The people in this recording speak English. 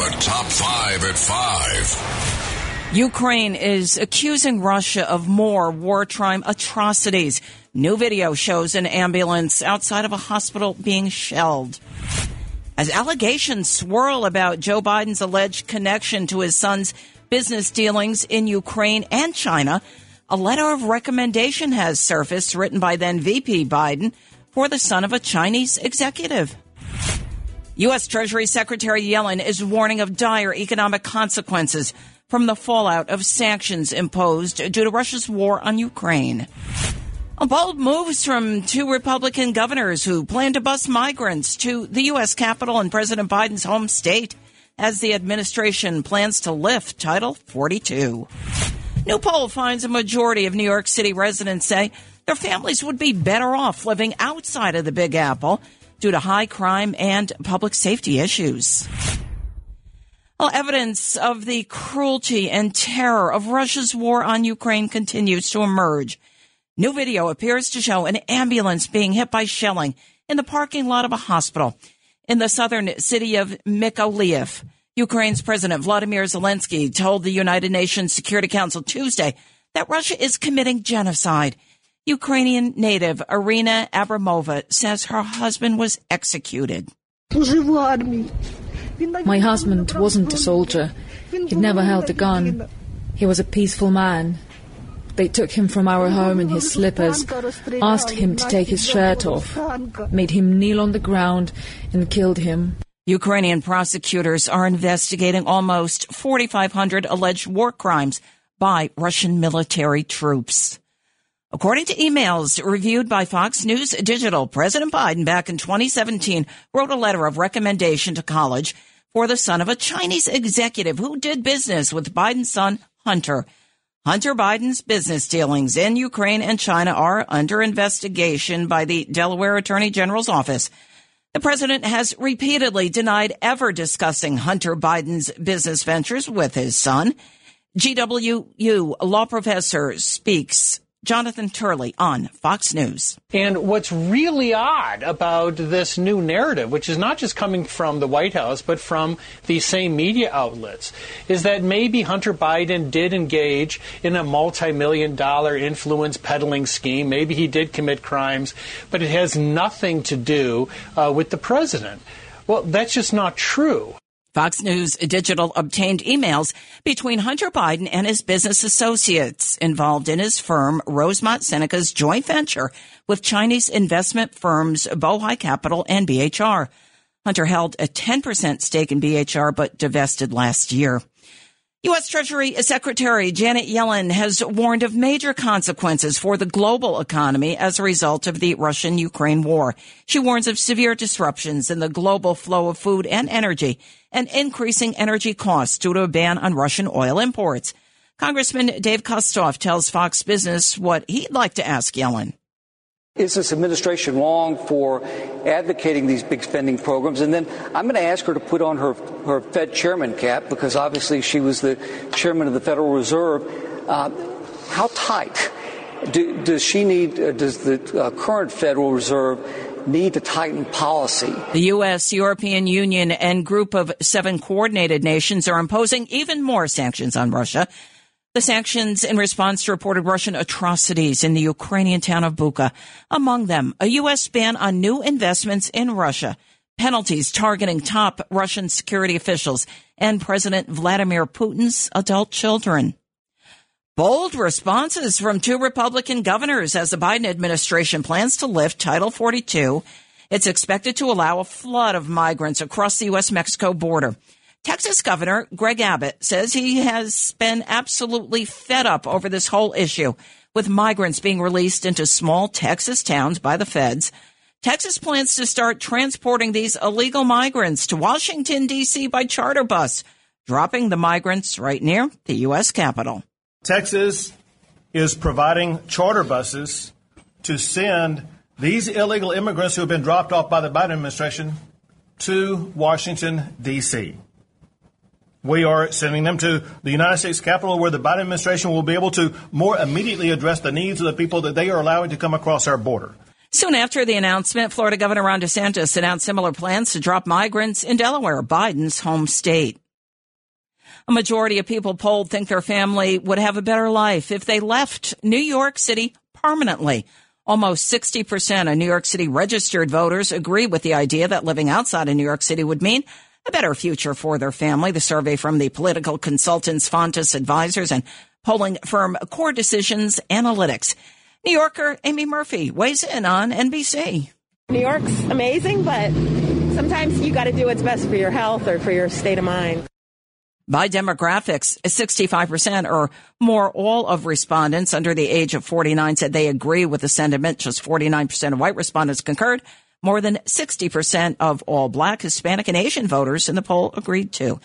The top five at five. Ukraine is accusing Russia of more war crime atrocities. New video shows an ambulance outside of a hospital being shelled. As allegations swirl about Joe Biden's alleged connection to his son's business dealings in Ukraine and China, a letter of recommendation has surfaced written by then VP Biden for the son of a Chinese executive. U.S. Treasury Secretary Yellen is warning of dire economic consequences from the fallout of sanctions imposed due to Russia's war on Ukraine. A bold moves from two Republican governors who plan to bus migrants to the U.S. Capitol and President Biden's home state as the administration plans to lift Title 42. New poll finds a majority of New York City residents say their families would be better off living outside of the Big Apple due to high crime and public safety issues. Well, evidence of the cruelty and terror of Russia's war on Ukraine continues to emerge. New video appears to show an ambulance being hit by shelling in the parking lot of a hospital in the southern city of Mykolaiv. Ukraine's President Vladimir Zelensky told the United Nations Security Council Tuesday that Russia is committing genocide Ukrainian native Irina Abramova says her husband was executed. My husband wasn't a soldier. He'd never held a gun. He was a peaceful man. They took him from our home in his slippers, asked him to take his shirt off, made him kneel on the ground, and killed him. Ukrainian prosecutors are investigating almost 4,500 alleged war crimes by Russian military troops. According to emails reviewed by Fox News Digital, President Biden back in 2017 wrote a letter of recommendation to college for the son of a Chinese executive who did business with Biden's son, Hunter. Hunter Biden's business dealings in Ukraine and China are under investigation by the Delaware Attorney General's office. The president has repeatedly denied ever discussing Hunter Biden's business ventures with his son. GWU law professor speaks Jonathan Turley on Fox News. And what's really odd about this new narrative, which is not just coming from the White House, but from these same media outlets, is that maybe Hunter Biden did engage in a multi million dollar influence peddling scheme. Maybe he did commit crimes, but it has nothing to do uh, with the president. Well, that's just not true. Fox News Digital obtained emails between Hunter Biden and his business associates involved in his firm Rosemont Seneca's joint venture with Chinese investment firms Bohai Capital and BHR. Hunter held a 10% stake in BHR but divested last year. U.S. Treasury Secretary Janet Yellen has warned of major consequences for the global economy as a result of the Russian Ukraine war. She warns of severe disruptions in the global flow of food and energy and increasing energy costs due to a ban on Russian oil imports. Congressman Dave Kustoff tells Fox Business what he'd like to ask Yellen. Is this administration wrong for advocating these big spending programs? And then I'm going to ask her to put on her, her Fed chairman cap because obviously she was the chairman of the Federal Reserve. Uh, how tight do, does she need, uh, does the uh, current Federal Reserve need to tighten policy? The U.S., European Union, and group of seven coordinated nations are imposing even more sanctions on Russia the sanctions in response to reported Russian atrocities in the Ukrainian town of Bucha. Among them, a U.S. ban on new investments in Russia, penalties targeting top Russian security officials, and President Vladimir Putin's adult children. Bold responses from two Republican governors as the Biden administration plans to lift Title 42. It's expected to allow a flood of migrants across the U.S. Mexico border. Texas Governor Greg Abbott says he has been absolutely fed up over this whole issue with migrants being released into small Texas towns by the feds. Texas plans to start transporting these illegal migrants to Washington, D.C. by charter bus, dropping the migrants right near the U.S. Capitol. Texas is providing charter buses to send these illegal immigrants who have been dropped off by the Biden administration to Washington, D.C. We are sending them to the United States Capitol where the Biden administration will be able to more immediately address the needs of the people that they are allowing to come across our border. Soon after the announcement, Florida Governor Ron DeSantis announced similar plans to drop migrants in Delaware, Biden's home state. A majority of people polled think their family would have a better life if they left New York City permanently. Almost 60% of New York City registered voters agree with the idea that living outside of New York City would mean a better future for their family. The survey from the political consultants Fontas Advisors and polling firm Core Decisions Analytics. New Yorker Amy Murphy weighs in on NBC. New York's amazing, but sometimes you got to do what's best for your health or for your state of mind. By demographics, 65% or more all of respondents under the age of 49 said they agree with the sentiment. Just 49% of white respondents concurred. More than 60% of all black, Hispanic, and Asian voters in the poll agreed too.